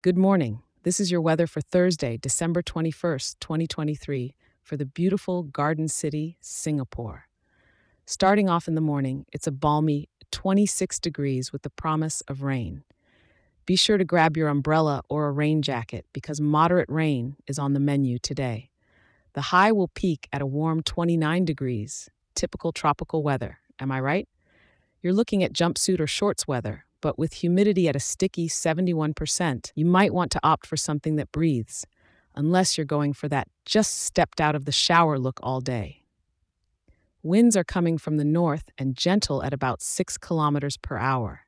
Good morning. This is your weather for Thursday, December 21st, 2023, for the beautiful Garden City, Singapore. Starting off in the morning, it's a balmy 26 degrees with the promise of rain. Be sure to grab your umbrella or a rain jacket because moderate rain is on the menu today. The high will peak at a warm 29 degrees, typical tropical weather. Am I right? You're looking at jumpsuit or shorts weather, but with humidity at a sticky 71%, you might want to opt for something that breathes, unless you're going for that just stepped out of the shower look all day. Winds are coming from the north and gentle at about 6 kilometers per hour.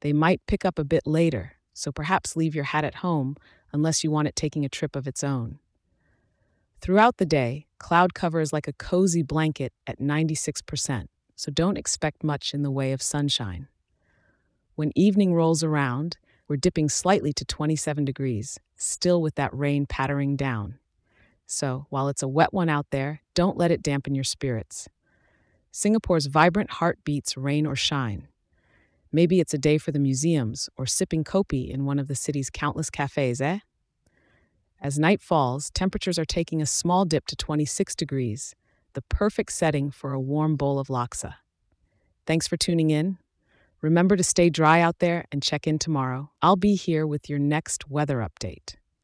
They might pick up a bit later, so perhaps leave your hat at home unless you want it taking a trip of its own. Throughout the day, cloud cover is like a cozy blanket at 96%, so don't expect much in the way of sunshine. When evening rolls around, we're dipping slightly to 27 degrees, still with that rain pattering down. So, while it's a wet one out there, don't let it dampen your spirits. Singapore's vibrant heart beats rain or shine. Maybe it's a day for the museums or sipping kopi in one of the city's countless cafes, eh? As night falls, temperatures are taking a small dip to 26 degrees, the perfect setting for a warm bowl of laksa. Thanks for tuning in. Remember to stay dry out there and check in tomorrow. I'll be here with your next weather update.